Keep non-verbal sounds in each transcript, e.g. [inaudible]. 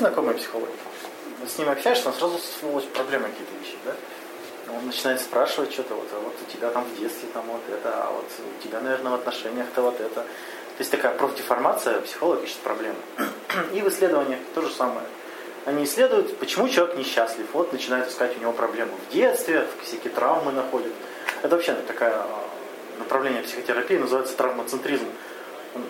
знакомые психологи? С ним общаешься, он сразу всплывают проблемы какие-то вещи, да? Он начинает спрашивать что-то, вот, а вот у тебя там в детстве там вот это, а вот у тебя, наверное, в отношениях-то вот это. То есть такая профдеформация, психолог ищет проблемы. [clears throat] И в исследованиях то же самое. Они исследуют, почему человек несчастлив. Вот начинают искать у него проблемы в детстве, всякие травмы находят. Это вообще такое а, направление психотерапии, называется травмоцентризм.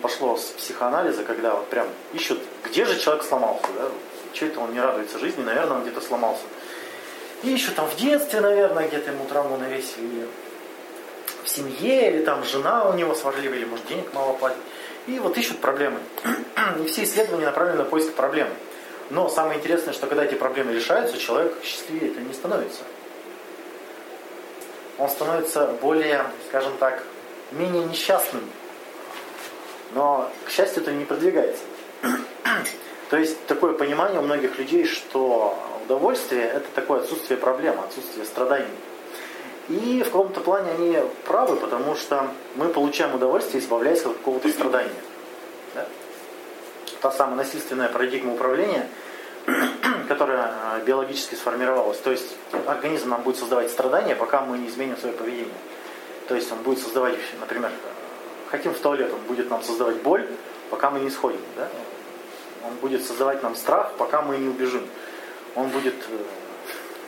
Пошло с психоанализа, когда вот прям ищут, где же человек сломался, да? Чего это он не радуется жизни, наверное, он где-то сломался. И еще там в детстве, наверное, где-то ему травму навесили, в семье, или там жена у него сварливая, или может денег мало платит. И вот ищут проблемы. [clears throat] И все исследования направлены на поиск проблем. Но самое интересное, что когда эти проблемы решаются, человек счастливее это не становится. Он становится более, скажем так, менее несчастным. Но, к счастью, это не продвигается. [clears throat] То есть такое понимание у многих людей, что удовольствие – это такое отсутствие проблем, отсутствие страданий. И в каком-то плане они правы, потому что мы получаем удовольствие, избавляясь от какого-то страдания. Да? Та самая насильственная парадигма управления, [clears throat] которая а, биологически сформировалась. То есть организм нам будет создавать страдания, пока мы не изменим свое поведение. То есть он будет создавать, например, хотим в туалет, он будет нам создавать боль, пока мы не сходим. Да? Он будет создавать нам страх, пока мы не убежим. Он будет, э,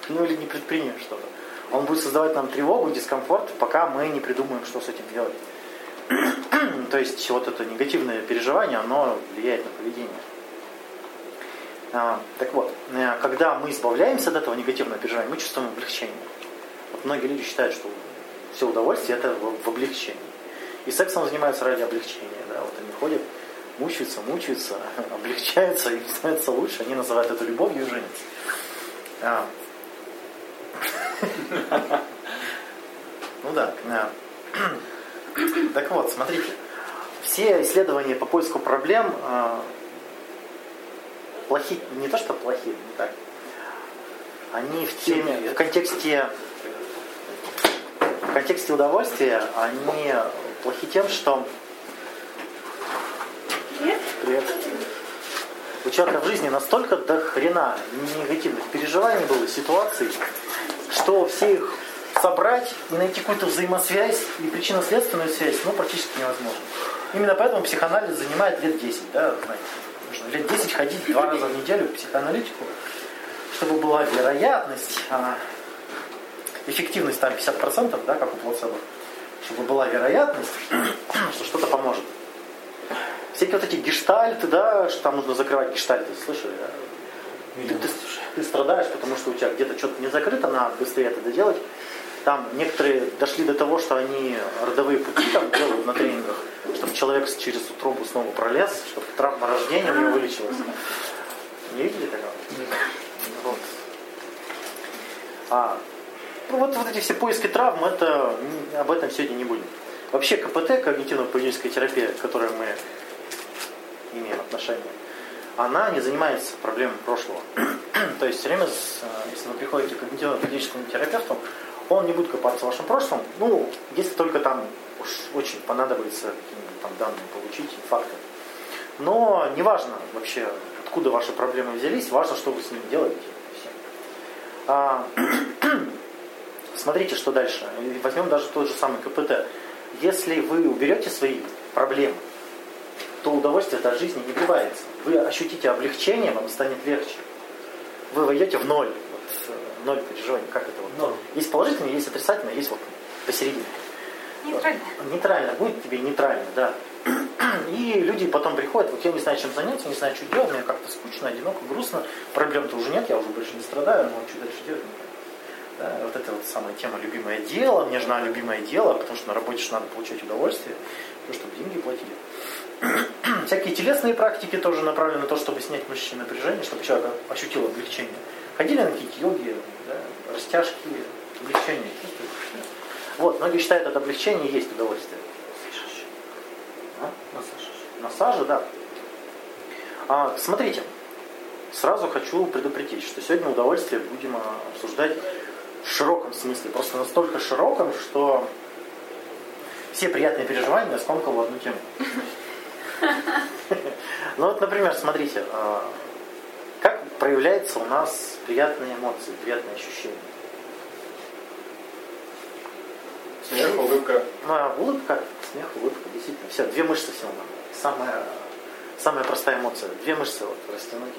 ну или не предпримем что-то. Он будет создавать нам тревогу, дискомфорт, пока мы не придумаем, что с этим делать. [clears throat] То есть вот это негативное переживание, оно влияет на поведение. А, так вот, э, когда мы избавляемся от этого негативного переживания, мы чувствуем облегчение. Вот многие люди считают, что все удовольствие это в облегчении. И сексом занимаются ради облегчения. Да? Вот они ходят, мучаются, мучаются, [laughs] облегчаются, им становится лучше. Они называют это любовью и женятся. А, [laughs] ну да. [clears throat] Так вот, смотрите. Все исследования по поиску проблем а, плохие, не то что плохие, не так. Они в теме, в контексте в контексте удовольствия, они плохи тем, что Привет. Привет. У человека в жизни настолько до хрена негативных переживаний было, ситуаций, что все их собрать и найти какую-то взаимосвязь и причинно-следственную связь, ну, практически невозможно. Именно поэтому психоанализ занимает лет 10, да, знаете. Нужно лет 10 ходить два раза в неделю к психоаналитику, чтобы была вероятность, а, эффективность там 50%, да, как у плацебо, чтобы была вероятность, [clears throat] что что-то поможет. Всякие вот эти гештальты, да, что там нужно закрывать гештальты, слышали, да? Ты, ты, ты страдаешь, потому что у тебя где-то что-то не закрыто, надо быстрее это доделать. Там некоторые дошли до того, что они родовые пути там делают на тренингах, чтобы человек через утробу снова пролез, чтобы травма рождения у него вылечилась. Не видели такого? Вот. А, ну вот, вот эти все поиски травм, это, об этом сегодня не будем. Вообще КПТ, когнитивно-поведенческая терапия, к которой мы имеем отношение, она не занимается проблемой прошлого. [clears throat] То есть все время, если вы приходите к когнитивно-поведенческому терапевту, он не будет копаться в вашем прошлом, ну, если только там уж очень понадобится какие-нибудь там данные получить, факты. Но неважно вообще, откуда ваши проблемы взялись, важно, что вы с ними делаете. [clears throat] смотрите, что дальше. Возьмем даже тот же самый КПТ. Если вы уберете свои проблемы, то удовольствие от жизни не бывается. Вы ощутите облегчение, вам станет легче. Вы войдете в ноль. Вот, э, ноль переживаний. Как это вот? Ноль. Есть положительное, есть отрицательное, есть вот посередине. Нейтрально. Нейтрально. Будет тебе нейтрально, да. И люди потом приходят, вот я не знаю, чем заняться, не знаю, что делать, мне как-то скучно, одиноко, грустно, проблем-то уже нет, я уже больше не страдаю, но что дальше делать? Да, вот это вот самая тема любимое дело, мне жена любимое дело, потому что на работе же надо получать удовольствие, то, чтобы деньги платили. [clears throat] Всякие телесные практики тоже направлены на то, чтобы снять мышечное напряжение, чтобы человек ощутил облегчение. Ходили на какие-то йоги, да, растяжки, облегчение. Вот, многие считают, это облегчение есть удовольствие. А? Массаж. Массажи, да. А, смотрите, сразу хочу предупредить, что сегодня удовольствие будем обсуждать в широком смысле. Просто настолько широком, что все приятные переживания я скомкал в одну тему. [laughs] Ну вот, например, смотрите, а, как проявляется у нас приятные эмоции, приятные ощущения. Смех, улыбка. Ну, а улыбка, смех, улыбка, действительно. Все, две мышцы всего надо. Самая, самая простая эмоция. Две мышцы вот растянуть.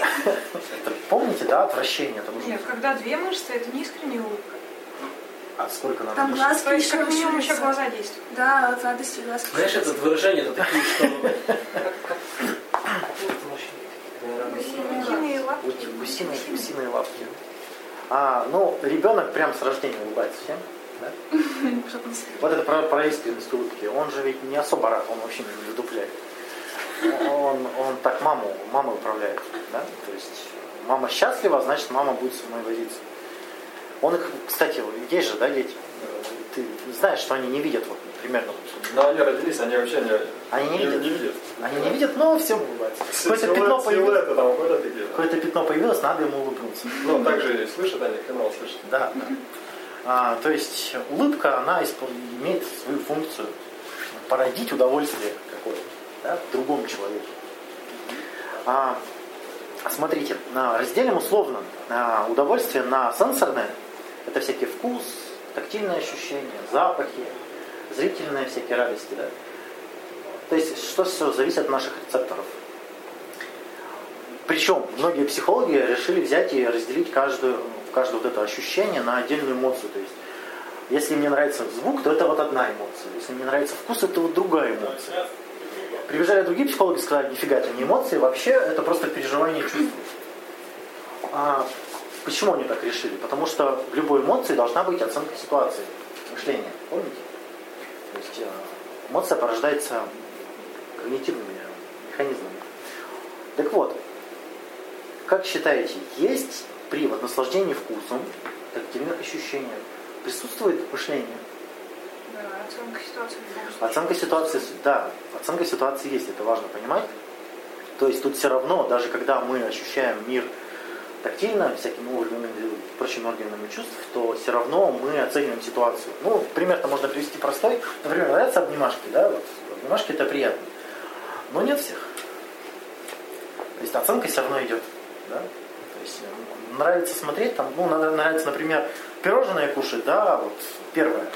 Это, помните, да, отвращение? Это нужно. Нет, когда две мышцы, это не искренняя улыбка. А сколько надо Там глазки То есть как еще минимум еще глаза действуют. Да, от радости глазки. Знаешь, это выражение, это такие, что... [laughs] Гусиные лапки. Гуси- Гусиные, гусиные лапки. А, ну, ребенок прям с рождения улыбается всем. Да? [laughs] Вот это про, про искренность улыбки. Он же ведь не особо рад, он вообще не вдупляет. Он, он так маму, мамой управляет. Да? То есть мама счастлива, значит мама будет со мной возиться. Он их, кстати, есть же, да, дети? Ты знаешь, что они не видят вот примерно. Но они родились, они вообще не, Они не видят. Не видят. Они не видят, но всем улыбаются. Какое-то пятно появилось. там. Какое-то пятно появилось, надо ему улыбнуться. Ну, также и слышат они, канал слышат. Да, да. А, то есть улыбка, она имеет свою функцию породить удовольствие какое-то да, в другом человеке. А, смотрите, разделим условно а, удовольствие на сенсорное, это всякий вкус, тактильные ощущения, запахи, зрительные всякие радости. Да? То есть что все зависит от наших рецепторов. Причем многие психологи решили взять и разделить каждую, каждое вот это ощущение на отдельную эмоцию. То есть, если мне нравится звук, то это вот одна эмоция. Если мне нравится вкус, это вот другая эмоция. Прибежали другие психологи и сказали, нифига это не эмоции, вообще это просто переживание чувств. А почему они так решили? Потому что в любой эмоции должна быть оценка ситуации, мышления. Помните? То есть э, эмоция порождается когнитивными механизмами. Так вот, как считаете, есть при вот наслаждении вкусом, тактильных ощущениях, присутствует мышление? Оценка ситуации. Оценка ситуации, да, оценка ситуации есть, это важно понимать. То есть тут все равно, даже когда мы ощущаем мир тактильно, всякими органами, прочими органами чувств, то все равно мы оцениваем ситуацию. Ну, пример-то можно привести простой. Например, нравятся обнимашки, да, вот, обнимашки это приятно. Но нет всех. То есть оценка все равно идет. Да? То есть нравится смотреть, там, ну, нравится, например, пирожное кушать, да, вот первое.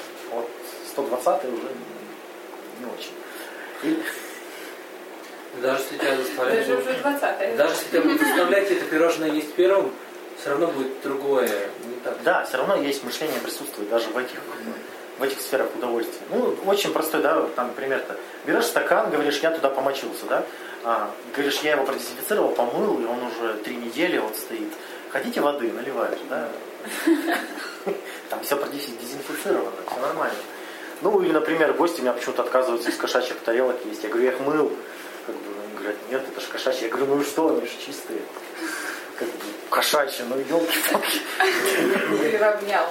Вот 120 уже не, не очень. И, Даже если тебя заставляют... Даже уже 20 Даже если тебя будут заставлять это пирожное есть первым, все равно будет другое, не так. да, все равно есть мышление присутствует даже в этих, в этих сферах удовольствия. Ну, очень простой, да, вот там пример-то. Берешь стакан, говоришь, я туда помочился, да, а, говоришь, я его продезинфицировал, помыл, и он уже три недели вот стоит. Хотите воды, наливаешь, да? [laughs] Там все продезинфицировано, все нормально. Ну, или, например, гости меня почему-то отказываются из кошачьих тарелок есть. Я говорю, я их мыл. Как бы, они говорят, нет, это же кошачьи. Я говорю, ну и что, они же чистые. Как бы, кошачьи, ну елки-палки. Приравнял.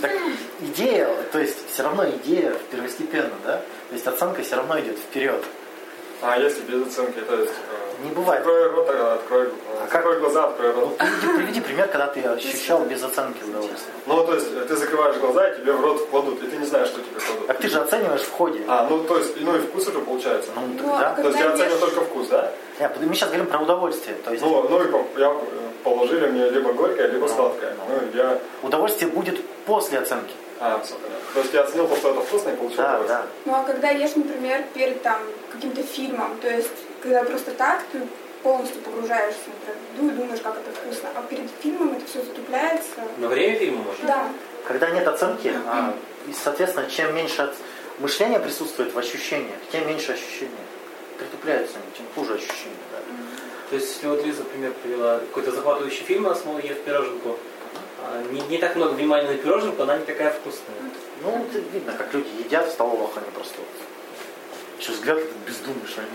Так идея, то есть все равно идея первостепенно, да? То есть оценка все равно идет вперед. А если без оценки, то есть... э, Не бывает. Закрой рот, а открой, э, А как? закрой глаза, открой Ну, рот. приведи, приведи пример, когда ты ощущал без оценки удовольствие. Ну, то есть, ты закрываешь глаза, и тебе в рот кладут, и ты не знаешь, что тебе кладут. Так ты же оцениваешь в ходе. А, ну, то есть, ну и вкус уже получается. Ну, Ну, а тогда. То есть, я оцениваю ешь- только вкус, да? Нет, мы сейчас говорим про удовольствие. То есть Ну, ну и я, э, положили мне либо горькое, либо Ну, сладкое. ну. Ну, я... удовольствие будет после оценки. А. То есть, я оценил то, что это вкусно, и получил Да, удовольствие. да. Ну а когда ешь, например, перед там каким-то фильмом, то есть когда просто так ты полностью погружаешься например, в еду и думаешь, как это вкусно, а перед фильмом это все затупляется. На время фильма может? Да. Когда нет оценки, а, и, соответственно, чем меньше от- мышления присутствует в ощущениях, тем меньше ощущения. Притупляются они, тем хуже ощущения. Да. То есть, если вот Лиза, например, привела какой-то захватывающий фильм, она снова ест пироженку, не, не так много внимания на пироженку, она не такая вкусная. Ну, это видно, как люди едят в столовых, они просто вот. Еще взгляд этот бездумный шальной,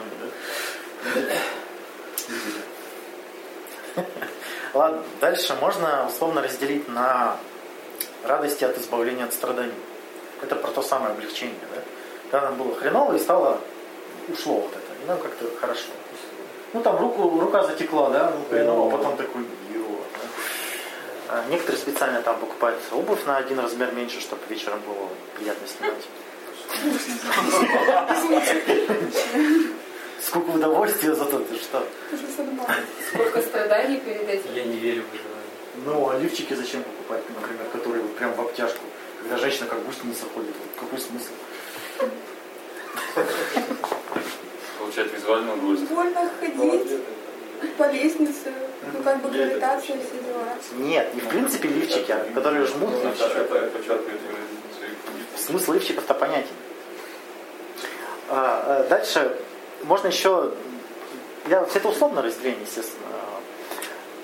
да? Ладно, дальше можно условно разделить на радости от избавления от страданий. Это про то самое облегчение, да? Когда нам было хреново и стало, ушло вот это, и нам как-то хорошо. Ну там руку, рука затекла, да, ну хреново, а потом такой? А Некоторые специально там покупают обувь на один размер меньше, чтобы вечером было приятно снимать. Сколько удовольствия зато, ты что? Сколько страданий. перед этим. Я не верю в выживание. Ну, а лифчики зачем покупать, например, которые вот прям в обтяжку? Когда женщина как гусеница ходит, вот какой смысл? [laughs] Получать визуальное удовольствие. Больно ходить [laughs] по лестнице, ну как бы гравитация, все дела. Нет, не в принципе лифчики, а которые жмут Ну, своих Смысл лифчиков-то понятен. А, а, дальше можно еще... Я, это условное разделение, естественно.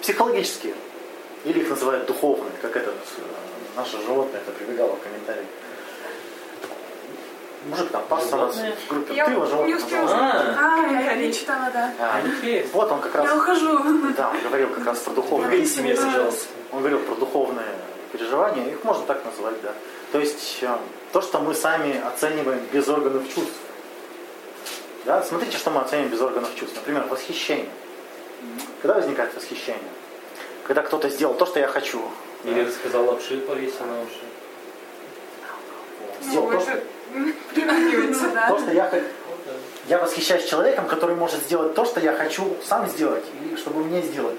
Психологические. Или их называют духовные, как это э, наше животное это прибегало в комментарии. Мужик там пастор у нас в группе. Я Ты его не успела. А, А, я не читала, да. А. Вот он как раз... Я ухожу. Да, он говорил как раз про духовные. Он говорил про духовные переживания, их можно так назвать, да. То есть э, то, что мы сами оцениваем без органов чувств. Да? Смотрите, что мы оцениваем без органов чувств. Например, восхищение. Когда возникает восхищение? Когда кто-то сделал то, что я хочу. Или рассказал лапши повесил на уши. Сделал Ну, то, что, это приравнивается. Да. то, что я. Я восхищаюсь человеком, который может сделать то, что я хочу сам сделать, или чтобы мне сделали.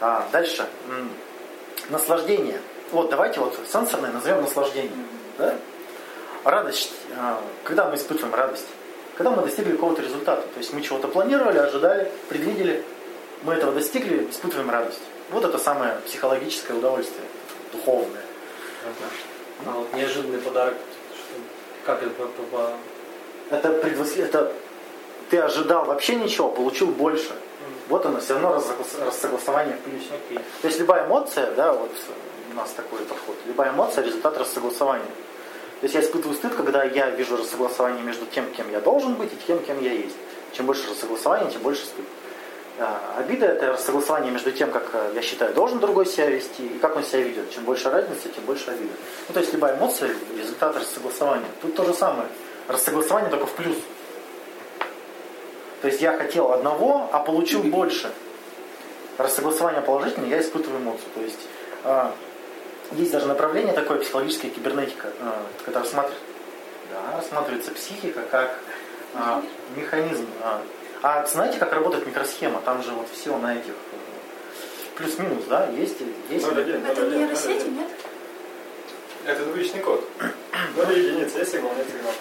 А, дальше. Наслаждение. Вот давайте вот сенсорное назовем наслаждением. Да? Радость. а, Когда мы испытываем радость? Когда мы достигли какого-то результата. То есть мы чего-то планировали, ожидали, предвидели. Мы этого достигли, испытываем радость. Вот это самое психологическое удовольствие, духовное. А вот неожиданный подарок. что- Как это по- Это, предвос- это ты ожидал вообще ничего, получил больше. Вот оно, все равно рассоглас- рассогласование в плюсе. Окей. То есть любая эмоция, да, вот у нас такой подход, любая эмоция результат рассогласования. То есть я испытываю стыд, когда я вижу рассогласование между тем, кем я должен быть, и тем, кем я есть. Чем больше рассогласования, тем больше стыд. А, Обида – это рассогласование между тем, как э, я считаю, должен другой себя вести, и как он себя ведет. Чем больше разницы, тем больше обида. Ну, то есть любая эмоция – результат рассогласования. Тут то же самое. Рассогласование только в плюс. То есть я хотел одного, а получил больше. Рассогласование положительное, я испытываю эмоцию. То есть а, есть даже направление такое, психологическая кибернетика, а, когда рассматривается, да, рассматривается психика как а, механизм. А, а знаете, как работает микросхема? Там же вот все на этих э, плюс-минус, да, есть, есть. Ноль один, Это ноль один, нейросети, нет? Это двоичный код. [clears throat] Ноль единиц, есть сигнал, нет сигнала.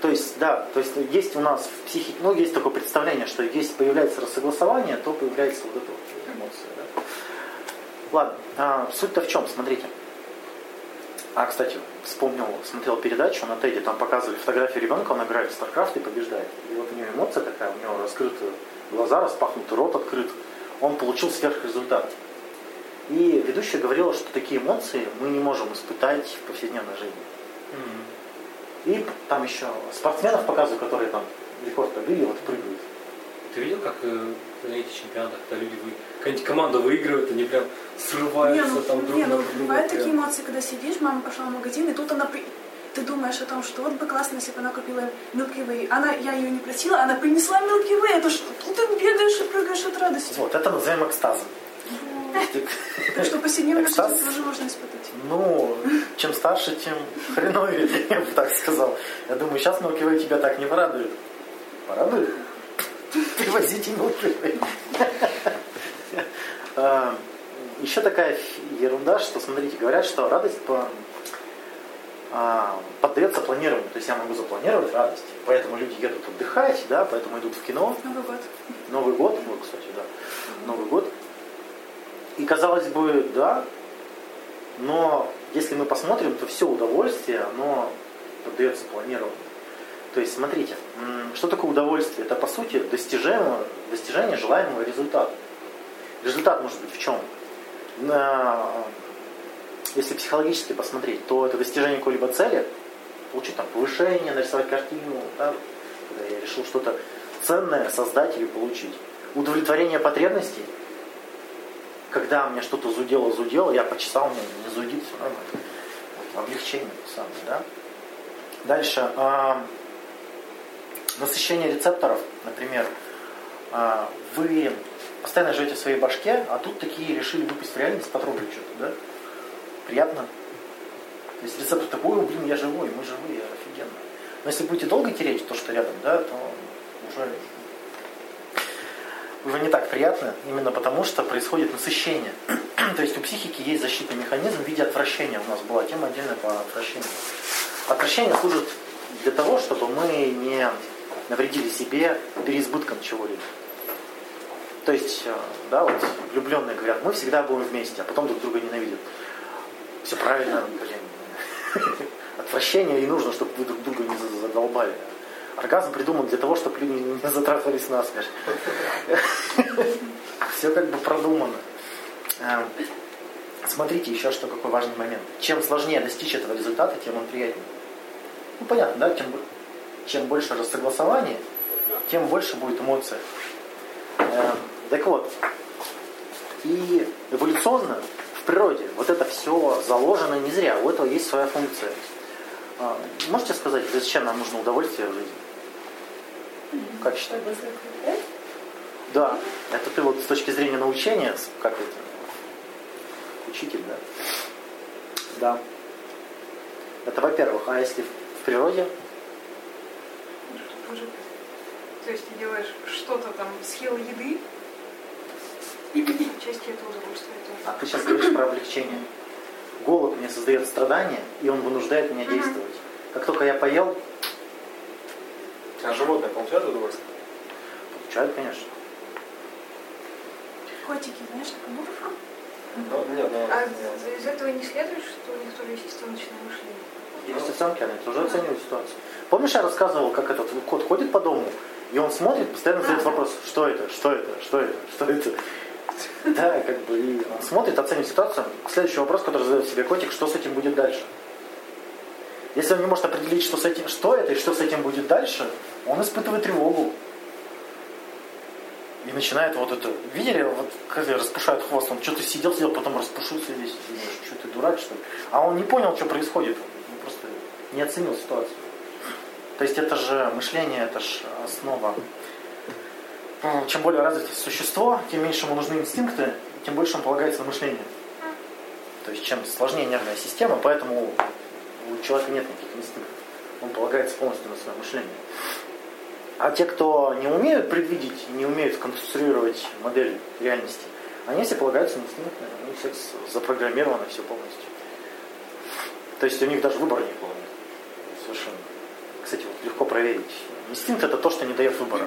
То есть, да, то есть есть у нас в психике, ну, есть такое представление, что если появляется рассогласование, то появляется вот эта вот эмоция. Да? Ладно, а, суть-то в чем, смотрите. А, кстати, вспомнил, смотрел передачу на Теди, там показывали фотографию ребенка, он играет в StarCraft и побеждает. И вот у него эмоция такая, у него раскрыты глаза, распахнуты, рот открыт. Он получил сверхрезультат. И ведущая говорила, что такие эмоции мы не можем испытать в повседневной жизни. М. И там еще спортсменов показывают, которые там рекорд побили, вот прыгают. Ты видел, как э, на этих чемпионатах, когда люди вы... какая-нибудь команда выигрывает, они прям Не, срываются ну, там друг не, на ну друга. бывают прям. такие эмоции, когда сидишь, мама пошла в магазин, и тут она при- ты думаешь о том, что вот бы классно, если бы она купила Milky Way. Она, я ее не просила, она принесла Milky Way. Это ж, тут ты бегаешь и прыгаешь от радости. Вот, это называем экстазом. Так что повседневно Экстаз? тоже можно испытать. Ну, чем старше, тем [laughs] хреновее, я бы так сказал. Я думаю, сейчас Milky Way тебя так не порадует. Порадует? Привозите Way. А, Еще такая ерунда, что, смотрите, говорят, что радость по- а, поддается планированию. То есть я могу запланировать радость. Поэтому люди едут отдыхать, да, поэтому идут в кино, Новый год. Новый год, ну, кстати, да, Новый год. И казалось бы, да, но если мы посмотрим, то все удовольствие, оно поддается планированию. То есть, смотрите, что такое удовольствие? Это, по сути, достижение, достижение желаемого результата. Результат может быть в чем? Если психологически посмотреть, то это достижение какой-либо цели, получить там повышение, нарисовать картину, да, когда я решил что-то ценное создать или получить. Удовлетворение потребностей, когда мне что-то зудело, зудело, я почесал, мне не зудит, все нормально. Облегчение самое, да. Дальше. Насыщение рецепторов, например, а, вы постоянно живете в своей башке, а тут такие решили выпустить в реальность, потрогать что-то, да? Приятно. То есть рецептор такой, «Ой, блин, я живой, мы живые, офигенно. Но если будете долго тереть то, что рядом, да, то уже... уже не так приятно, именно потому что происходит насыщение. [clears throat] То есть у психики есть защитный механизм в виде отвращения. У нас была тема отдельная по отвращению. Отвращение служит для того, чтобы мы не навредили себе переизбытком чего-либо. То есть, э, да, вот влюбленные говорят, мы всегда будем вместе, а потом друг друга ненавидят. Все правильно, блин. [laughs] Отвращение и нужно, чтобы вы друг друга не задолбали. Оргазм придуман для того, чтобы люди не затрахались насмерть. [laughs] Все как бы продумано. Э, смотрите еще что какой важный момент. Чем сложнее достичь этого результата, тем он приятнее. Ну понятно, да, чем, чем больше рассогласования, тем больше будет эмоций. Э, так вот, и эволюционно в природе вот это все заложено не зря, у этого есть своя функция. А, можете сказать, зачем нам нужно удовольствие в жизни? Как считаете? Да, это ты вот с точки зрения научения, как это, учитель, да? Да. Это во-первых. А если в природе? То есть ты делаешь что-то там, съел еды, части это удовольствие тоже. А ты сейчас говоришь про облегчение. Голод мне создает страдания, и он вынуждает меня действовать. Как только я поел... А животные получают удовольствие? Получают, конечно. Котики, знаешь, как мурфа? Ну, нет, ну, А нет. из этого не следует, что у них тоже есть оценочное мышление? Есть оценки, они тоже оценивают ситуацию. Помнишь, я рассказывал, как этот кот ходит по дому, и он смотрит, постоянно задает вопрос, что это, что это, что это, что это. Да, как бы, и он смотрит, оценивает ситуацию. Следующий вопрос, который задает себе котик, что с этим будет дальше? Если он не может определить, что, с этим, что это и что с этим будет дальше, он испытывает тревогу. И начинает вот это. Видели, вот когда распушает хвост, он что-то сидел, сидел, потом распушился весь. Что ты дурак, что ли? А он не понял, что происходит. Он просто не оценил ситуацию. То есть это же мышление, это же основа. Чем более развитое существо, тем меньше ему нужны инстинкты, тем больше он полагается на мышление. То есть чем сложнее нервная система, поэтому у человека нет никаких инстинктов. Он полагается полностью на свое мышление. А те, кто не умеют предвидеть, не умеют сконструировать модель реальности, они все полагаются на инстинкты, у них всех запрограммировано все полностью. То есть у них даже выбора не было. Кстати, вот легко проверить. Инстинкт это то, что не дает выбора.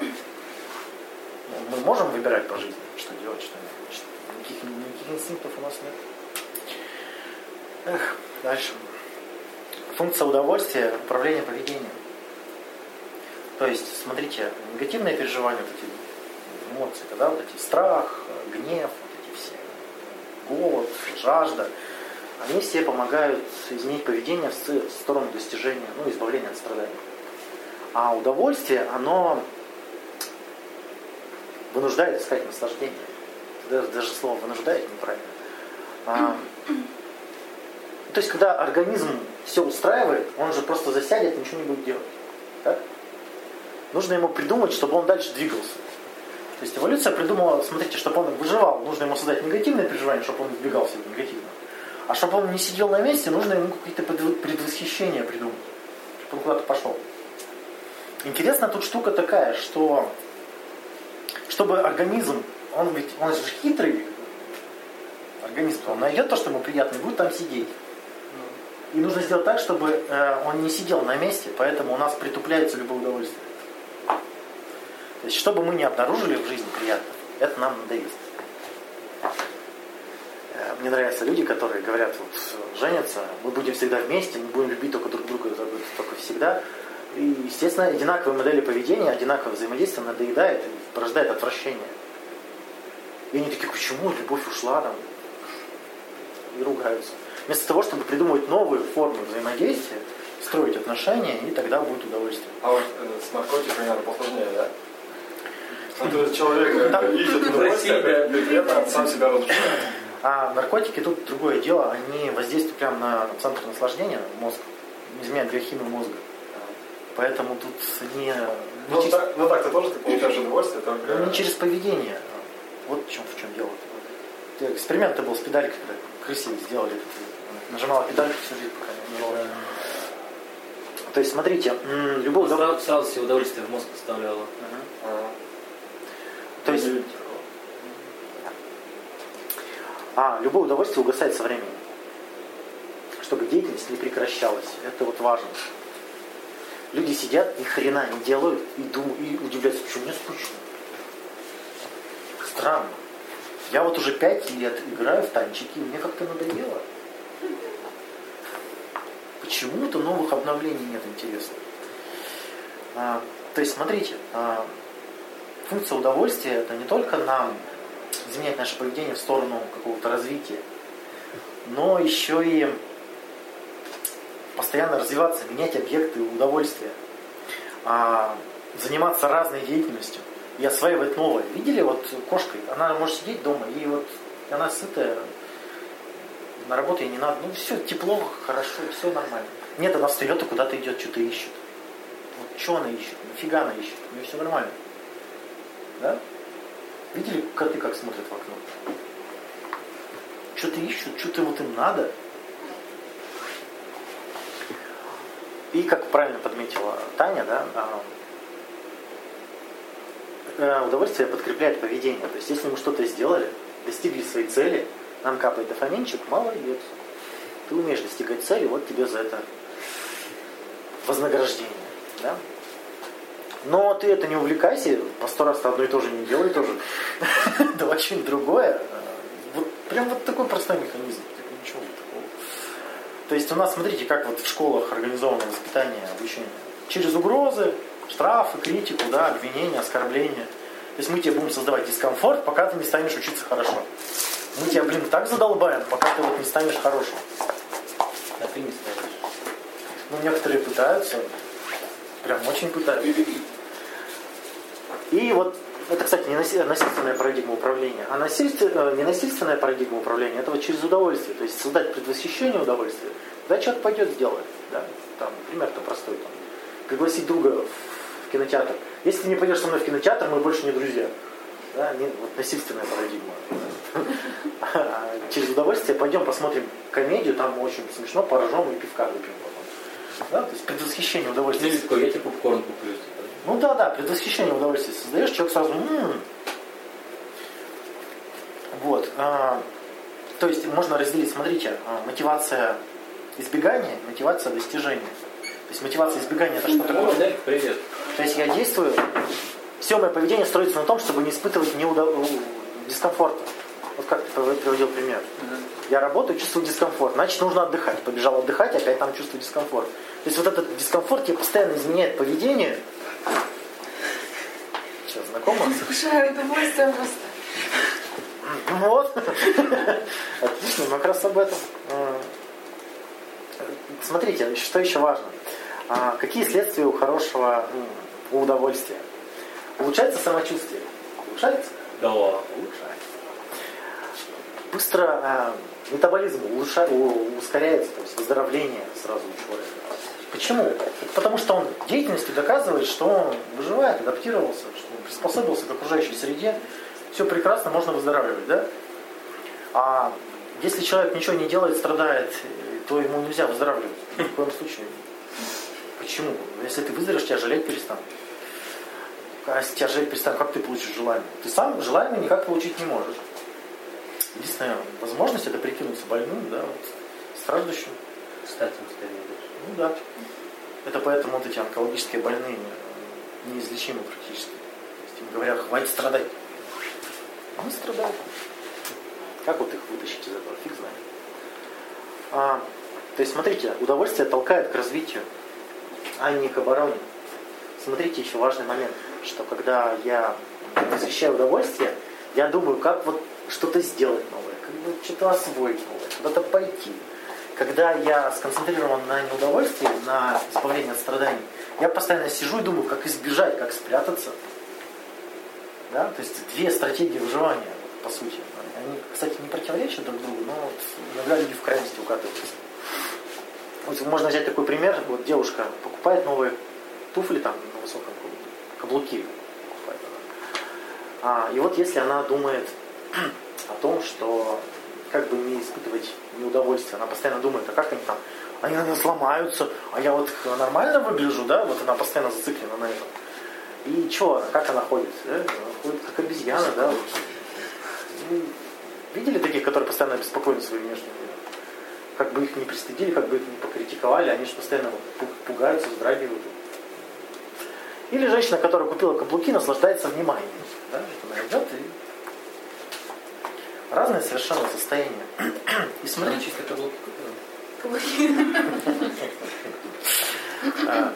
Мы можем выбирать по жизни, что делать, что нет. Никаких, никаких инстинктов у нас нет. Эх, дальше. Функция удовольствия – управление поведением. То есть, смотрите, негативные переживания, вот эти эмоции, да, вот эти страх, гнев, вот эти все, голод, жажда, они все помогают изменить поведение в сторону достижения, ну, избавления от страданий. А удовольствие, оно вынуждает искать наслаждение. Даже, слово вынуждает неправильно. А, то есть, когда организм все устраивает, он же просто засядет ничего не будет делать. Так? Нужно ему придумать, чтобы он дальше двигался. То есть эволюция придумала, смотрите, чтобы он выживал, нужно ему создать негативное переживание, чтобы он избегал всего негативного. А чтобы он не сидел на месте, нужно ему какие-то предв- предвосхищения придумать, чтобы он куда-то пошел. Интересно тут штука такая, что чтобы организм, он ведь, он же хитрый организм, он найдет то, что ему приятно, и будет там сидеть. И нужно сделать так, чтобы э, он не сидел на месте, поэтому у нас притупляется любое удовольствие. То есть, чтобы мы не обнаружили в жизни приятных, это нам надоест. Э, Мне нравятся люди, которые говорят, вот женятся, мы будем всегда вместе, мы будем любить только друг друга только всегда. И, естественно, одинаковые модели поведения, одинаковое взаимодействие надоедает и порождает отвращение. И они такие, почему любовь ушла там? И ругаются. Вместо того, чтобы придумывать новые формы взаимодействия, строить отношения, и тогда будет удовольствие. А вот э, с наркотиками, наверное, посложнее, да? То есть человек э, ищет удовольствие, этом сам себя разрушает. А наркотики тут другое дело, они воздействуют прямо на центр наслаждения, мозг, изменяют биохимию мозга. Поэтому тут не, не Ну, через- так, ну так-то тоже ты получаешь удовольствие, только... ну, не через поведение. Вот в чем, в чем дело. Эксперимент был с педалькой, когда крысе сделали. Нажимала педальку всю жизнь, пока не было. То есть, смотрите, удовольствие... Сразу, сразу себе удовольствие в мозг поставляла. А, То есть, А любое удовольствие угасает со временем. Чтобы деятельность не прекращалась. Это вот важно. Люди сидят, ни хрена не делают и, думают, и удивляются, почему мне скучно. Странно. Я вот уже пять лет играю в танчики, и мне как-то надоело. Почему-то новых обновлений нет интересных. А, то есть, смотрите, а, функция удовольствия это не только нам изменять наше поведение в сторону какого-то развития, но еще и постоянно развиваться, менять объекты удовольствия, а, заниматься разной деятельностью и осваивать новое. Видели вот кошка, она может сидеть дома, и вот она сытая, на работу ей не надо, ну все, тепло, хорошо, все нормально. Нет, она встает и куда-то идет, что-то ищет. Вот что она ищет? Нифига она ищет, у нее все нормально. Да? Видели коты, как смотрят в окно? Что-то ищут, что-то вот им надо. И как правильно подметила Таня, да, а, э, удовольствие подкрепляет поведение. То есть если мы что-то сделали, достигли своей цели, нам капает дофаминчик, молодец. Ты умеешь достигать цели, вот тебе за это вознаграждение. Да? Но ты это не увлекайся, по сто раз одно и то же не делай тоже. [laughs] Давай что-нибудь другое. Прям вот такой простой механизм. То есть у нас, смотрите, как вот в школах организовано воспитание, обучение. Через угрозы, штрафы, критику, да, обвинения, оскорбления. То есть мы тебе будем создавать дискомфорт, пока ты не станешь учиться хорошо. Мы тебя, блин, так задолбаем, пока ты вот не станешь хорошим. А ты не станешь. Ну, некоторые пытаются, прям очень пытаются. [laughs] И вот это, кстати, не насильственная парадигма управления, а насильственная, не насильственная парадигма управления, это вот через удовольствие. То есть создать предвосхищение удовольствия. Да, человек пойдет сделает. Да? Там, пример-то простой. Там, пригласить друга в кинотеатр. Если ты не пойдешь со мной в кинотеатр, мы больше не друзья. Да? Не, вот насильственная парадигма. А через удовольствие пойдем посмотрим комедию, там очень смешно, поржем и пивка выпьем. Да? То есть предвосхищение удовольствия. Легко, я тебе попкорн куплю. Ну да, да, предвосхищение удовольствия создаешь, человек сразу м-м". Вот. А, то есть можно разделить, смотрите, а, мотивация избегания, мотивация достижения. То есть мотивация избегания это что такое? Привет. То есть я действую, все мое поведение строится на том, чтобы не испытывать неудов... дискомфорта. Вот как ты приводил пример. Я работаю, чувствую дискомфорт. Значит, нужно отдыхать. Побежал отдыхать, опять там чувствую дискомфорт. То есть вот этот дискомфорт тебе постоянно изменяет поведение. Что, знакомо? Искушаю удовольствие просто. Вот. Отлично, мы как раз об этом. А, Смотрите, что еще важно. А, Какие следствия у хорошего у удовольствия? Улучшается самочувствие. Улучшается? Да. Улучшается. Быстро а, метаболизм улучша- у- ускоряется, то есть выздоровление сразу у человека. Почему? Потому что он деятельностью доказывает, что он выживает, адаптировался, что он приспособился к окружающей среде. Все прекрасно, можно выздоравливать, да? А если человек ничего не делает, страдает, то ему нельзя выздоравливать. Ни в коем случае. Почему? Если ты выздоровеешь, тебя жалеть перестанут. А если тебя жалеть перестанут, как ты получишь желаемое? Ты сам желаемое никак получить не можешь. Единственная возможность это прикинуться больным, да, вот, страждущим. Кстати, скорее даже. Ну да. Это поэтому вот эти онкологические больные неизлечимы практически. То есть им хватит страдать. Они страдают. Как вот их вытащить из этого? Фиг знает. А, то есть, смотрите, удовольствие толкает к развитию, а не к обороне. Смотрите, еще важный момент, что когда я посвящаю удовольствие, я думаю, как вот что-то сделать новое, как бы что-то освоить новое, куда-то пойти. Когда я сконцентрирован на неудовольствии, на избавлении от страданий, я постоянно сижу и думаю, как избежать, как спрятаться. Да? То есть две стратегии выживания, по сути. Они, кстати, не противоречат друг другу, но иногда люди в крайности укатываются. Вот можно взять такой пример. Вот девушка покупает новые туфли там на высоком она. А, и вот если она думает [clears throat] о том, что как бы не испытывать неудовольствие, она постоянно думает, а как они там, они, наверное, сломаются, а я вот нормально выгляжу, да, вот она постоянно зациклена на этом. И что, как она ходит? Да? Она ходит как обезьяна, да? Ну, Видели таких, которые постоянно обеспокоены своим внешним видом. Как бы их не пристыдили, как бы их не покритиковали, они же постоянно пугаются, вздрагивают. Или женщина, которая купила каблуки, наслаждается вниманием. Да? Она идет и... Разные совершенно состояния. [clears throat] И смотри, чисто купила. А,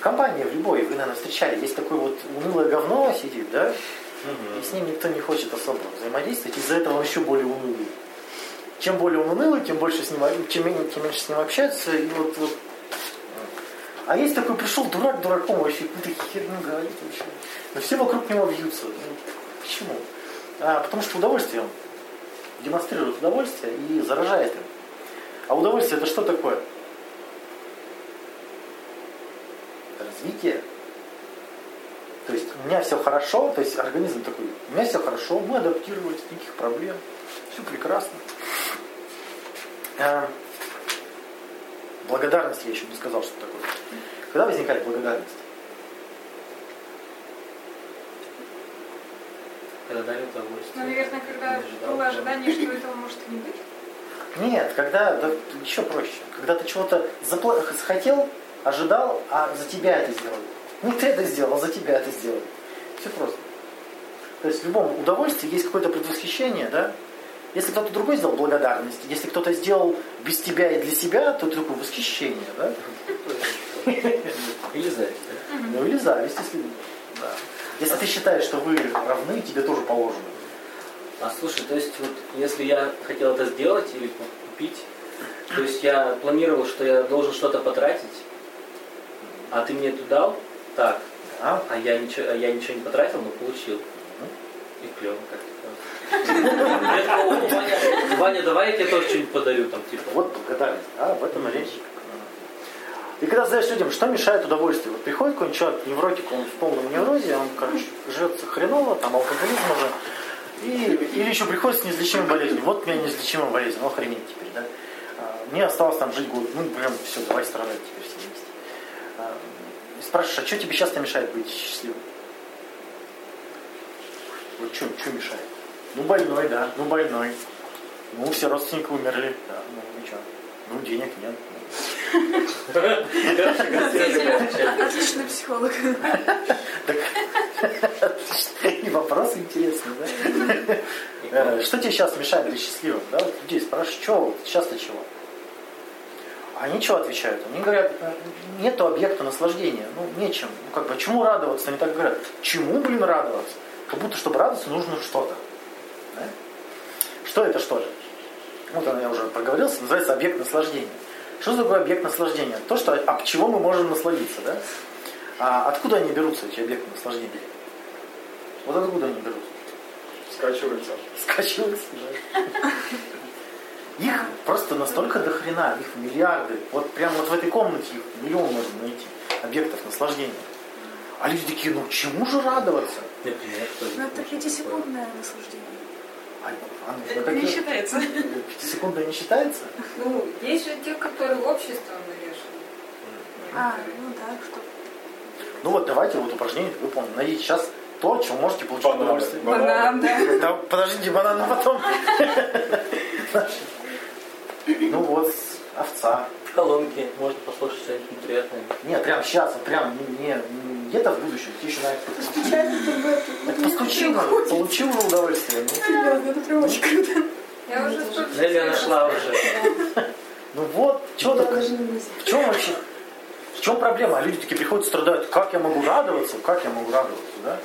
В компании, в любой, вы, наверное, встречали, есть такое вот унылое говно сидит, да? И с ним никто не хочет особо взаимодействовать, из-за этого он еще более унылый. Чем более он унылый, тем больше с ним, чем, тем меньше с ним общаются, и вот, вот. А есть такой, пришел дурак дураком вообще, какую-то херню говорит вообще. Но все вокруг него вьются. Почему? А, потому что удовольствие он демонстрирует удовольствие и заражает им. А удовольствие это что такое? Развитие. То есть у меня все хорошо, то есть организм такой, у меня все хорошо, мы адаптировались, никаких проблем, все прекрасно. А, благодарность я еще не сказал, что такое. Когда возникает благодарность? Когда дали удовольствие. Ну, наверное, когда было да. ожидание, что этого может и не быть. Нет, когда, да, еще проще. Когда ты чего-то запла- хотел, ожидал, а за тебя это сделали. Не ты это сделал, а за тебя это сделали. Все просто. То есть в любом удовольствии есть какое-то предвосхищение, да? Если кто-то другой сделал благодарность, если кто-то сделал без тебя и для себя, то это такое восхищение, да? [laughs] Или зависть, да? Ну или зависть, если... Да. Если ты считаешь, что вы равны, тебе тоже положено. А слушай, то есть вот если я хотел это сделать или ку- купить, то есть я планировал, что я должен что-то потратить, а ты мне это дал, так, Да? а я ничего, а я ничего не потратил, но получил. И клево как-то. Я такой, «О, Ваня, давай я тебе тоже что-нибудь подарю, там, типа. Вот благодарность, да, в этом речь. И когда задаешь людям, что мешает удовольствию, вот приходит какой-нибудь человек, невротик, он в полном неврозе, он, короче, живет хреново, там алкоголизм уже, и, или еще приходит с неизлечимой болезнью. Вот у меня неизлечимая болезнь, ну охренеть теперь, да. А, Мне осталось там жить год, ну прям все, давай страдать теперь все вместе. А, и Спрашиваешь, а что тебе часто мешает быть счастливым? Вот что, что мешает? Ну больной, да, ну больной. Ну, все родственники умерли. Да, ну ничего. Ну, денег нет. Отличный психолог. И вопрос интересный, да? Э, Что тебе сейчас мешает быть счастливым? Да? Вот людей спрашиваешь, что вот сейчас-то чего? Они что отвечают? Они говорят, э, нету объекта наслаждения, ну, нечем. Ну, как бы, чему радоваться? Они так говорят, чему, блин, радоваться? Как будто, чтобы радоваться, нужно что-то. Да? Что это что-то? Вот она, я уже проговорился, называется объект наслаждения. Что такое объект наслаждения? То, что, об чего мы можем насладиться, да? А откуда они берутся, эти объекты наслаждения? Вот откуда они берутся? Скачивается. Скачиваются, да. [laughs] Их просто настолько до хрена, их миллиарды. Вот прям вот в этой комнате их миллион можно найти, объектов наслаждения. А люди такие, ну чему же радоваться? Ну, это пятисекундное наслаждение. А, Это не считается. Пятисекундное не считается? Ну, есть же те, которые обществом навешаны. А, ну да, что. Ну вот давайте вот упражнение выполним. Найдите сейчас то, от чего можете получить Бананы. удовольствие. Банан, да. Да, подождите, бананы потом. [laughs] Ну вот, овца. В колонке можно послушать что-нибудь неприятное. Нет, прям сейчас, прям не, не, не где-то в будущем, ты еще на это Стучать это в эту. Так постучи, ну, получи уже удовольствие. Ну, Серьезно, это прям очень круто. Я уже столько Нелли нашла уже. [laughs] ну вот, что так, в чем вообще, в чем проблема? А люди такие приходят, страдают, как я могу радоваться, как я могу радоваться, да?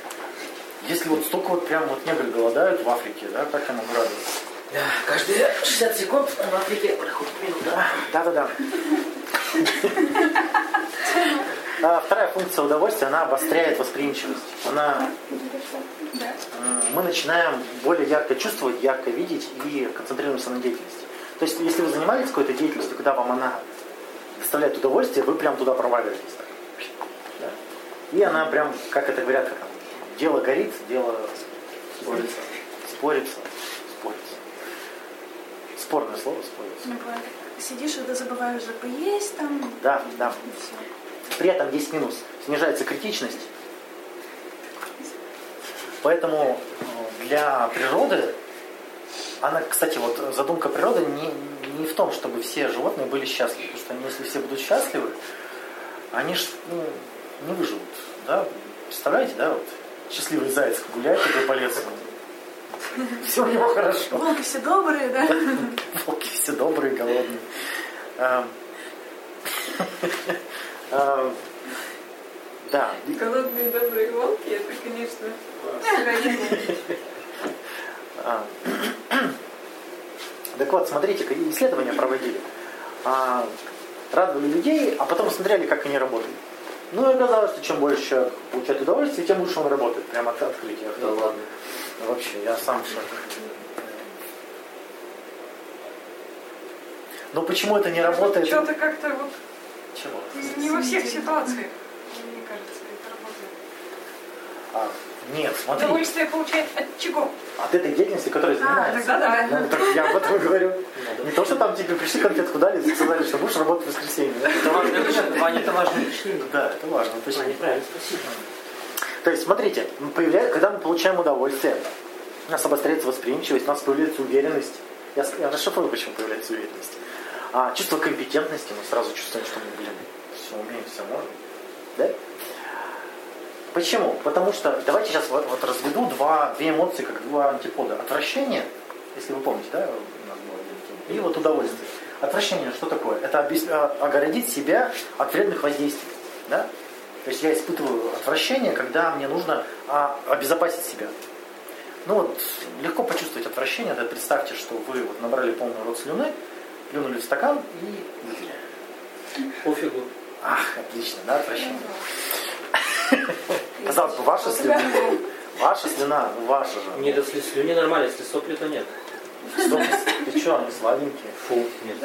Если вот столько вот прям вот негры голодают в Африке, да, как я могу радоваться? Да, каждые 60 секунд в Африке минута. Да, да, да. А вторая функция удовольствия, она обостряет восприимчивость. Она, мы начинаем более ярко чувствовать, ярко видеть и концентрируемся на деятельности. То есть, если вы занимаетесь какой-то деятельностью, когда вам она доставляет удовольствие, вы прям туда проваливаетесь. Да? И она прям, как это говорят, дело горит, дело спорится, спорится. Спорное слово спорится. Ну, бывает, сидишь, и забываешь же поесть там. Да, да. При этом есть минус. Снижается критичность. Поэтому э, для природы, она, кстати, вот задумка природы не, не в том, чтобы все животные были счастливы. Потому что они, если все будут счастливы, они ж, ну, не выживут. Да? Представляете, да, вот счастливый заяц гуляет такой по лесу. [laughs] Все у него хорошо. Волки все добрые, да? [laughs] Волки все добрые, голодные. А, а, [laughs] Да. Голодные добрые волки, это, конечно. А, Так вот, смотрите, исследования проводили. А, Радовали людей, а потом смотрели, как они работают. Ну и оказалось, что чем больше человек получает удовольствие, тем лучше он работает. Прямо от открытия. Да ладно. Ну, Вообще, я сам в шоке. Но почему это не работает? Что-то как-то вот Чего? не во всех ситуациях, мне кажется, это работает. А, нет, смотри, Удовольствие получает от чего? от этой деятельности, которой А, занимается. тогда да. Ну, так я об этом говорю. Не то, что там тебе пришли конфетку дали и сказали, что будешь работать в воскресенье. Это важно, уточнение. Ваня, это важно уточнение. Да, это важно. точно. Ваня, правильно, спасибо. То есть, смотрите, мы появля- когда мы получаем удовольствие, у нас обостряется восприимчивость, у нас появляется уверенность. Я, я расшифрую, почему появляется уверенность. А чувство компетентности, мы сразу чувствуем, что мы, блин, все умеем, все можем. Да? Почему? Потому что, давайте сейчас вот, вот разведу два, две эмоции, как два антипода. Отвращение, если вы помните, да, у нас было один тема, и вот удовольствие. Отвращение, что такое? Это а, огородить себя от вредных воздействий. Да? То есть я испытываю отвращение, когда мне нужно а, обезопасить себя. Ну вот, легко почувствовать отвращение, да, представьте, что вы вот набрали полный рот слюны, плюнули в стакан и выпили. Пофигу. Ах, отлично, да, отвращение. Казалось бы, ваша слюна, ваша слюна, ваша же. Нет, если слюни нормально, если сопли, то нет. Стоп, ты что, они сладенькие? Фу, нет.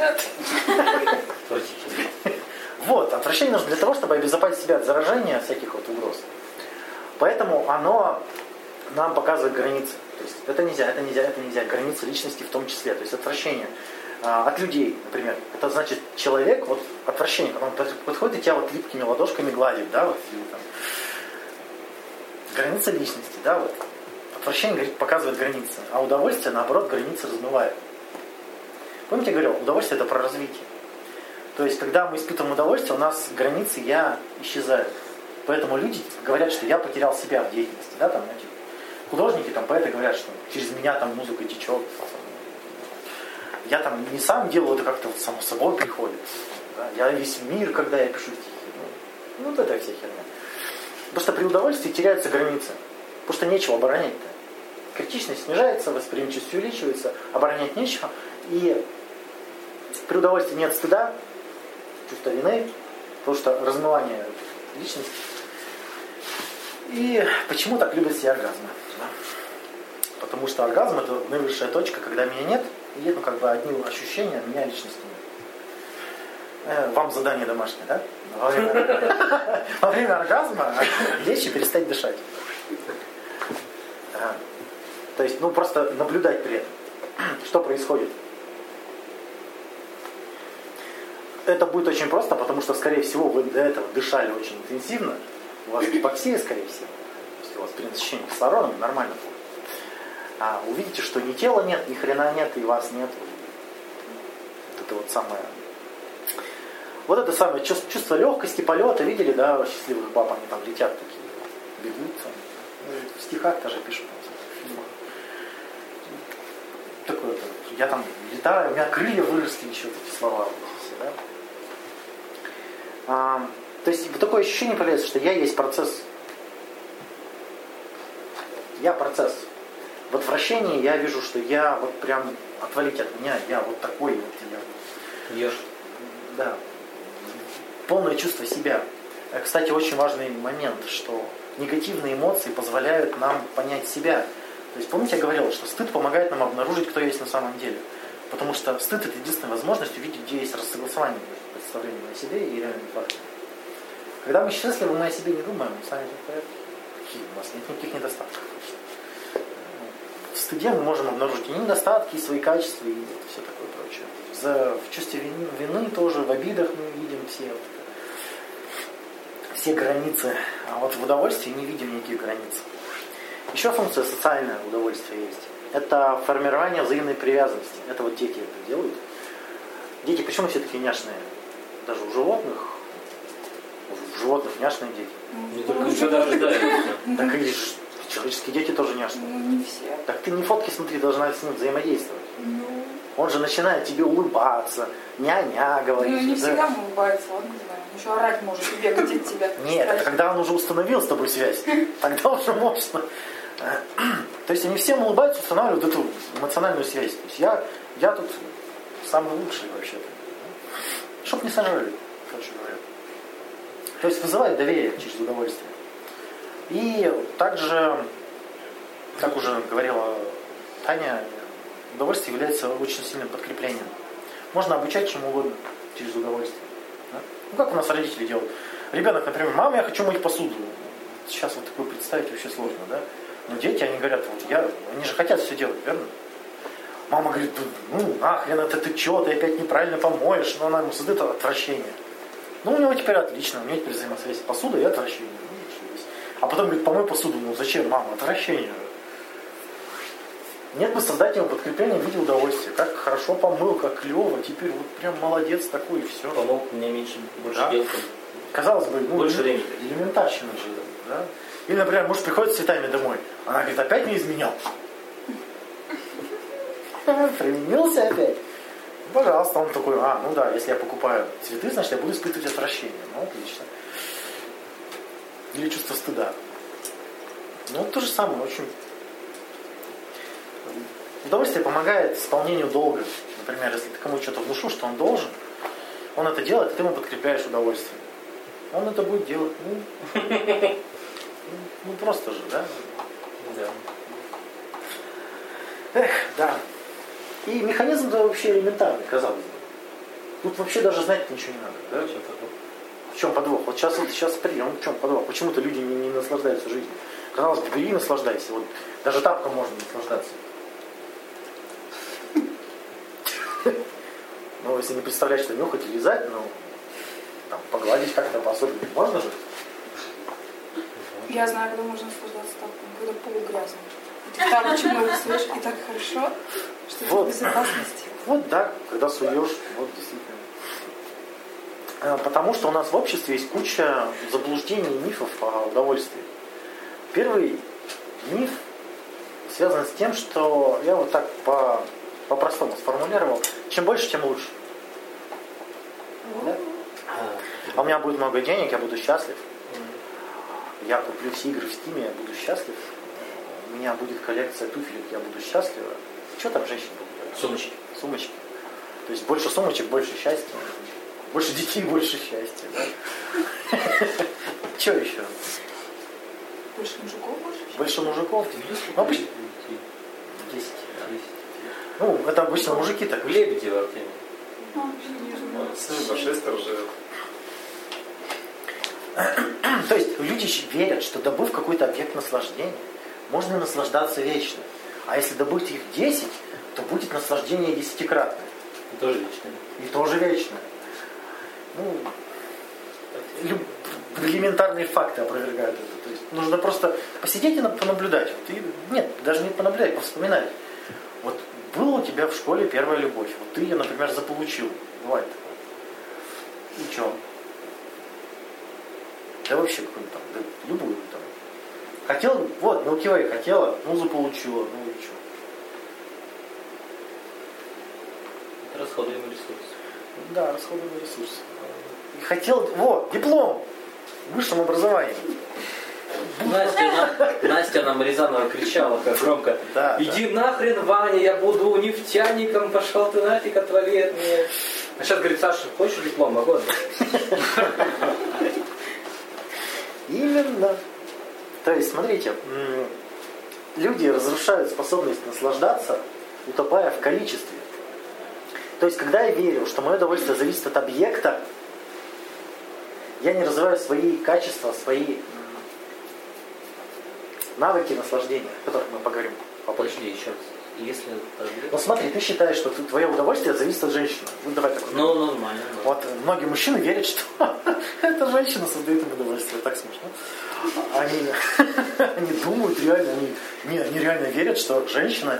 Вот, отвращение нужно для того, чтобы обезопасить себя от заражения, от всяких вот угроз. Поэтому оно нам показывает границы. То есть это нельзя, это нельзя, это нельзя. Границы личности в том числе. То есть отвращение а, от людей, например. Это значит человек, вот отвращение, когда он под- подходит и тебя вот липкими ладошками гладит, да, вот, или там. Граница личности, да, вот. Отвращение говорит, показывает границы, а удовольствие, наоборот, границы размывает. Помните, я говорил, удовольствие это про развитие. То есть, когда мы испытываем удовольствие, у нас границы я исчезают. Поэтому люди говорят, что я потерял себя в деятельности. Да, там, знаете, художники, там, поэты говорят, что через меня там музыка течет. Я там не сам делаю, это как-то вот само собой приходит. Да, я весь мир, когда я пишу стихи. Ну, вот это вся херня. Просто при удовольствии теряются границы. Что нечего оборонять-то. Критичность снижается, восприимчивость увеличивается, оборонять нечего. И при удовольствии нет стыда, чувство вины, потому что размывание личности. И почему так любят все оргазмы? Потому что оргазм это наивысшая точка, когда меня нет, и ну, как бы одни ощущения, а меня личности нет. Э, Вам задание домашнее, да? Во время, [laughs] оргазма лечь перестать дышать. То есть, ну, просто наблюдать при этом. [clears throat] Что происходит? Это будет очень просто, потому что, скорее всего, вы до этого дышали очень интенсивно. У вас гипоксия, скорее всего. То есть у вас перенасыщение кислородом нормально будет. А увидите, что ни тела нет, ни хрена нет, и вас нет. Вот это вот самое... Вот это самое чувство, чувство легкости, полета. Видели, да, счастливых баб, они там летят такие, бегут. Там. В стихах даже пишут. Такое вот, я там летаю, у меня крылья выросли, еще вот эти слова вот все, да. А, то есть вот такое ощущение появляется, что я есть процесс. Я процесс. В отвращении я вижу, что я вот прям отвалите от меня, я вот такой вот я. Ешь. Да. Полное чувство себя. Э, Кстати, очень важный момент, что негативные эмоции позволяют нам понять себя. То есть, помните, я говорил, что стыд помогает нам обнаружить, кто есть на самом деле. Потому что стыд это единственная возможность увидеть, где есть рассогласование между представлением о себе и реальными фактами. Когда мы счастливы, мы о себе не думаем, мы сами в порядке. У нас нет никаких недостатков. В стыде мы можем обнаружить и недостатки, и свои качества, и все такое прочее. За, в чувстве вины, вины тоже, в обидах мы видим все, все границы. А вот в удовольствии не видим никаких границ. Еще функция социальное удовольствие есть. Это формирование взаимной привязанности. Это вот дети это делают. Дети почему все такие няшные? Даже у животных, у животных няшные дети. Не только никогда рождаются. [laughs] Так и человеческие дети тоже няшные. Ну, не все. Так ты не фотки смотри, должна с ним взаимодействовать. Ну, Он же начинает тебе улыбаться, ня-ня говорить. Ну, не да. всегда он улыбается, ладно, не знаю. Он еще орать может бегать от тебя. Нет, это когда он уже установил с тобой связь. [laughs] Тогда уже можно. То есть они всем улыбаются, устанавливают эту эмоциональную связь. То есть я, я тут самый лучший вообще-то. Чтоб не сожрали, короче говоря. То есть вызывает доверие через удовольствие. И также, как уже говорила Таня, удовольствие является очень сильным подкреплением. Можно обучать чему угодно через удовольствие. Ну, как у нас родители делают. Ребенок, например, мама, я хочу мыть посуду. Сейчас вот такое представить вообще сложно, да? Но дети, они говорят, вот я, они же хотят все делать, верно? Мама говорит, ну нахрен это ты что, ты опять неправильно помоешь, но она ему создает отвращение. Ну, у него теперь отлично, у него теперь взаимосвязь посуда и отвращение. Ну. А потом говорит, помой посуду, ну зачем, мама, отвращение. Нет бы создать ему подкрепление в виде удовольствия. Как хорошо помыл, как клево, теперь вот прям молодец такой и все. Помог мне меньше, больше Да. Казалось бы, ну, Больше времени. элементарщина же, да? Или, например, муж приходит с цветами домой. Она говорит, опять не изменял. [laughs] Применился опять. Пожалуйста, он такой, а, ну да, если я покупаю цветы, значит, я буду испытывать отвращение. Ну, отлично. Или чувство стыда. Ну, то же самое, очень... Удовольствие помогает исполнению долга. Например, если ты кому что-то внушил, что он должен, он это делает, и ты ему подкрепляешь удовольствие. Он это будет делать, ну, [laughs] ну, просто же, да? Да. Эх, да. И механизм-то вообще элементарный, казалось бы. Тут вообще даже знать ничего не надо. Да? В чем подвох? Вот сейчас, вот сейчас придем, в чем подвох? Почему-то люди не, не наслаждаются жизнью. Казалось бы, бери и наслаждайся. Вот даже тапком можно наслаждаться. Ну, если не представлять, что нюхать и лизать, ну, там, погладить как-то по-особенному можно же? Я знаю, когда можно наслаждаться тапком, когда пол грязный. И Ты так очень много суешь, и так хорошо, что ты Вот. в безопасности. Вот да, когда суешь, вот действительно. Э, Потому что у нас в обществе есть куча заблуждений и мифов о удовольствии. Первый миф связан с тем, что я вот так по, по-простому сформулировал, чем больше, тем лучше. Да? А у меня будет много денег, я буду счастлив. Я куплю все игры в Стиме, я буду счастлив. У меня будет коллекция туфелек, я буду счастлива. Что там женщины покупают? Сумочки. Сумочки. То есть больше сумочек, больше счастья. Больше детей, больше счастья. Да? Что еще? Больше мужиков, больше счастья. Больше мужиков? Ну, обычно 10. да. Ну, это обычно мужики так. В Лебедево, Артемий. Сын за шестеро живет. [clears throat] То есть люди верят, что добыв какой-то объект наслаждения, можно наслаждаться вечно. А если добыть их 10, то будет наслаждение десятикратное. Тоже лично. И тоже вечное. Ну, элементарные факты опровергают это. То есть нужно просто посидеть и на- понаблюдать. Вот и- нет, даже не понаблюдать, повспоминать. Вот была у тебя в школе первая любовь. Вот ты ее, например, заполучил. Бывает такое. И что? Да вообще какую-нибудь там, да, любую там. Хотел, вот, Way хотела, ну заполучила, ну и что? Расходуемый ресурс. Да, расходованный ресурс. И хотел, вот, диплом в высшем образовании. Настя, на- Настя нам Рязанова кричала как громко. Да, Иди нахрен, Ваня, я буду нефтяником, пошел ты нафиг, отвали от меня. А сейчас говорит, Саша, хочешь диплом? Могу отдать?» Именно. То есть, смотрите, люди разрушают способность наслаждаться, утопая в количестве. То есть, когда я верю, что мое удовольствие зависит от объекта, я не развиваю свои качества, свои навыки наслаждения, о которых мы поговорим попозже. Подожди, еще раз. Если Ну смотри, ты считаешь, что ты- твое удовольствие зависит от женщины. Ну давай такой. Ну, нормально. да. Вот многие мужчины верят, что [laughs] эта женщина создает им удовольствие. Так смешно. Они, [laughs] они думают реально, они, не, они реально верят, что женщина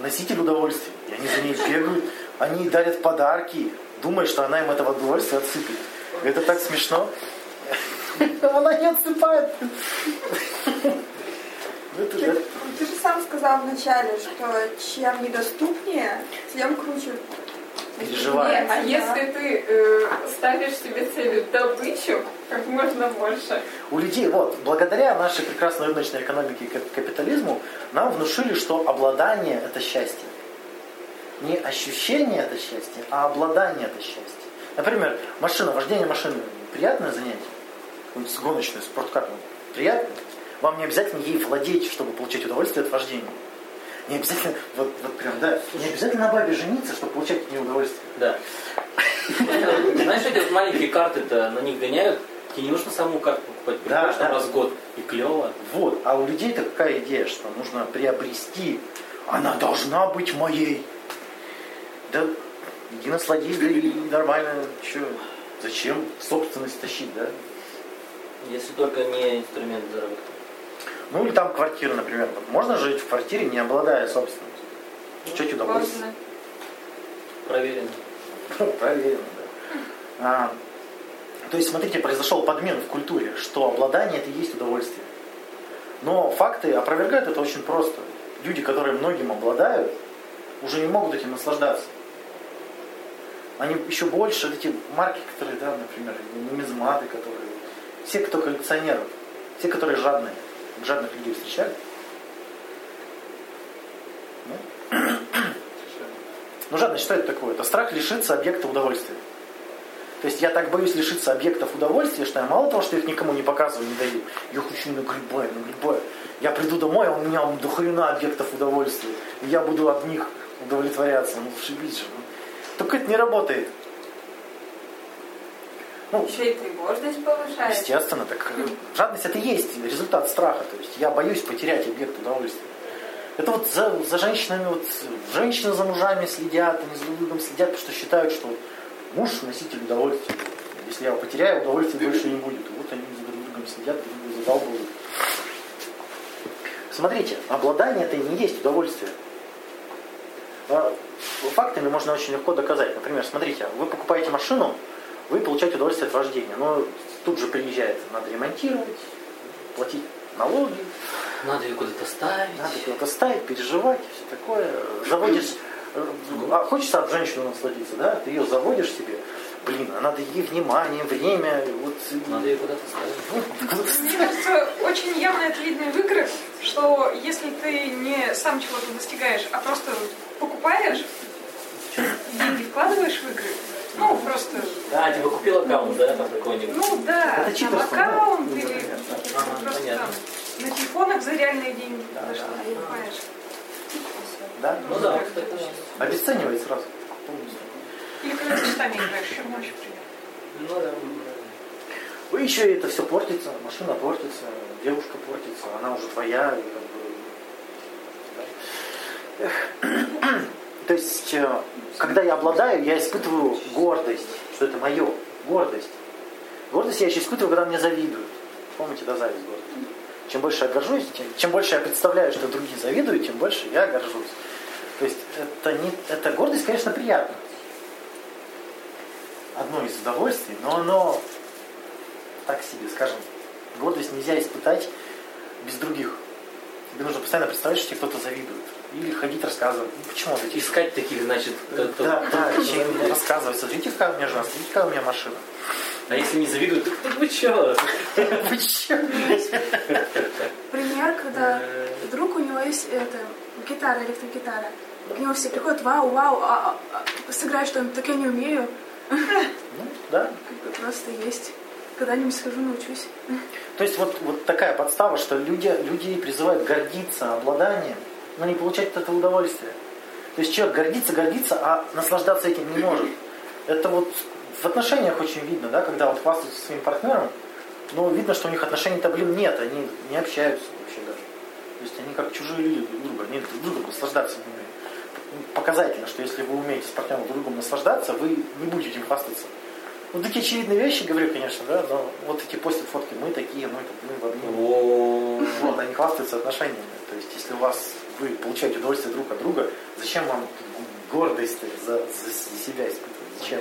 носитель удовольствия. И они за ней бегают, они дарят подарки, думая, что она им этого удовольствия отсыпет. Это так смешно. Она не отсыпает. Ну, это Ты, же- сам сказал вначале, что чем недоступнее, тем круче. Переживает. Нет, а если ты э, ставишь себе целью добычу как можно больше, У людей, вот, благодаря нашей прекрасной рыночной экономике и кап- капитализму, нам внушили, что обладание – это счастье. Не ощущение – это счастье, а обладание – это счастье. Например, машина, вождение машины – приятное занятие? Гоночной, спорткар – приятно? Вам не обязательно ей владеть, чтобы получать удовольствие от вождения. Не обязательно, вот, вот прям, да, не обязательно на бабе жениться, чтобы получать от нее удовольствие. Да. Знаешь, эти вот маленькие карты-то на них гоняют, тебе не нужно саму карту покупать, Да, приходишь да. раз в год, и клево. Вот, а у людей-то какая идея, что нужно приобрести, она должна быть моей. Да иди насладись, да и нормально, что, зачем собственность тащить, да? Если только не инструмент заработка. Ну или там квартира, например. Вот можно жить в квартире, не обладая собственностью. Что тебе удовольствие? важно. Проверено. Проверено, да. А, то есть, смотрите, произошел подмен в культуре, что обладание это и есть удовольствие. Но факты опровергают это очень просто. Люди, которые многим обладают, уже не могут этим наслаждаться. Они еще больше, вот эти марки, которые, да, например, нумизматы, которые, все, кто коллекционеры, все, которые жадные, жадных людей встречали. Ну, ну, жадность, что это такое? Это страх лишиться объекта удовольствия. То есть я так боюсь лишиться объектов удовольствия, что я мало того, что их никому не показываю, не даю, я хочу нагребаю, нагребаю. Я приду домой, а у меня до хрена объектов удовольствия. И я буду от них удовлетворяться. Ну, шибись же. ну. Только это не работает. Еще и тревожность повышается. Естественно, так э, жадность это и есть результат страха. То есть я боюсь потерять объект удовольствия. Это вот за, за женщинами, вот женщины за мужами следят, они за друг другом следят, потому что считают, что муж носитель удовольствия. Если я его потеряю, удовольствия больше не будет. Вот они за друг другом следят, друг друга задалбывают. Смотрите, обладание это не есть удовольствие. А, Фактами можно очень легко доказать. Например, смотрите, вы покупаете машину, вы получаете удовольствие от вождения. Но тут же приезжает, надо ремонтировать, платить налоги, Надо ее куда-то ставить. надо куда-то ставить, переживать, и все такое. Заводишь, э, а хочется от женщины насладиться, да? Ты ее заводишь себе, блин, а надо ей внимание, время, вот. Надо ее куда-то ставить. Мне кажется, очень явно это видно в играх, что если ты не сам чего-то достигаешь, а просто покупаешь, деньги вкладываешь в игры, ну, просто, А, типа купил аккаунт, да, там какой-нибудь? ну да, Это там читерство, аккаунт ну, или да. Ага, просто понятно. там на телефонах за реальные деньги, да, что ты покупаешь. Да? Ну да, кстати. Обесценивает сразу. Или когда ты часами играешь, еще ночью, например. Ну да. Ну, еще и это все портится, машина портится, девушка портится, она уже твоя, и как бы. да. [clears throat] То есть, э, когда я обладаю, я испытываю гордость, что это мое, гордость. Гордость я еще испытываю, когда мне завидуют. Помните, да, зависть, гордость. Чем больше я горжусь, тем, чем больше я представляю, что другие завидуют, тем больше я горжусь. То есть это, не, это гордость, конечно, приятно. Одно из удовольствий, но оно так себе, скажем, гордость нельзя испытать без других. Тебе нужно постоянно представлять, что тебе кто-то завидует. Или ходить рассказывать. Ну, почему вот эти Искать таких, значит, Да, да, [laughs] чем рассказывать. Смотрите, какая у меня жена, смотрите, какая у меня машина. А если не завидуют, так [laughs] вы чё? [laughs] Вы чё? Пример, когда друг у него есть это, гитара, электрогитара. К нему все приходят, вау, вау, а, а, а, сыграй что-нибудь, так я не умею. Ну, да. Просто есть. Когда-нибудь схожу, научусь. То есть вот, вот такая подстава, что люди, людей призывают гордиться обладанием, но не получать от этого удовольствия. То есть человек гордится, гордится, а наслаждаться этим не может. Это вот в отношениях очень видно, да, когда вот хвастаются своим партнером, но видно, что у них отношений-то, блин, нет, они не общаются вообще даже. То есть они как чужие люди друг друга, они друг другом наслаждаться не умеют. Показательно, что если вы умеете с партнером друг другом наслаждаться, вы не будете им хвастаться. Ну, такие очевидные вещи говорю, конечно, да, но вот эти постят фотки, мы такие, мы, мы в обнимку. Вот, они хвастаются отношениями. То есть, если у вас, вы получаете удовольствие друг от друга, зачем вам гордость за, за себя испытывать? Зачем?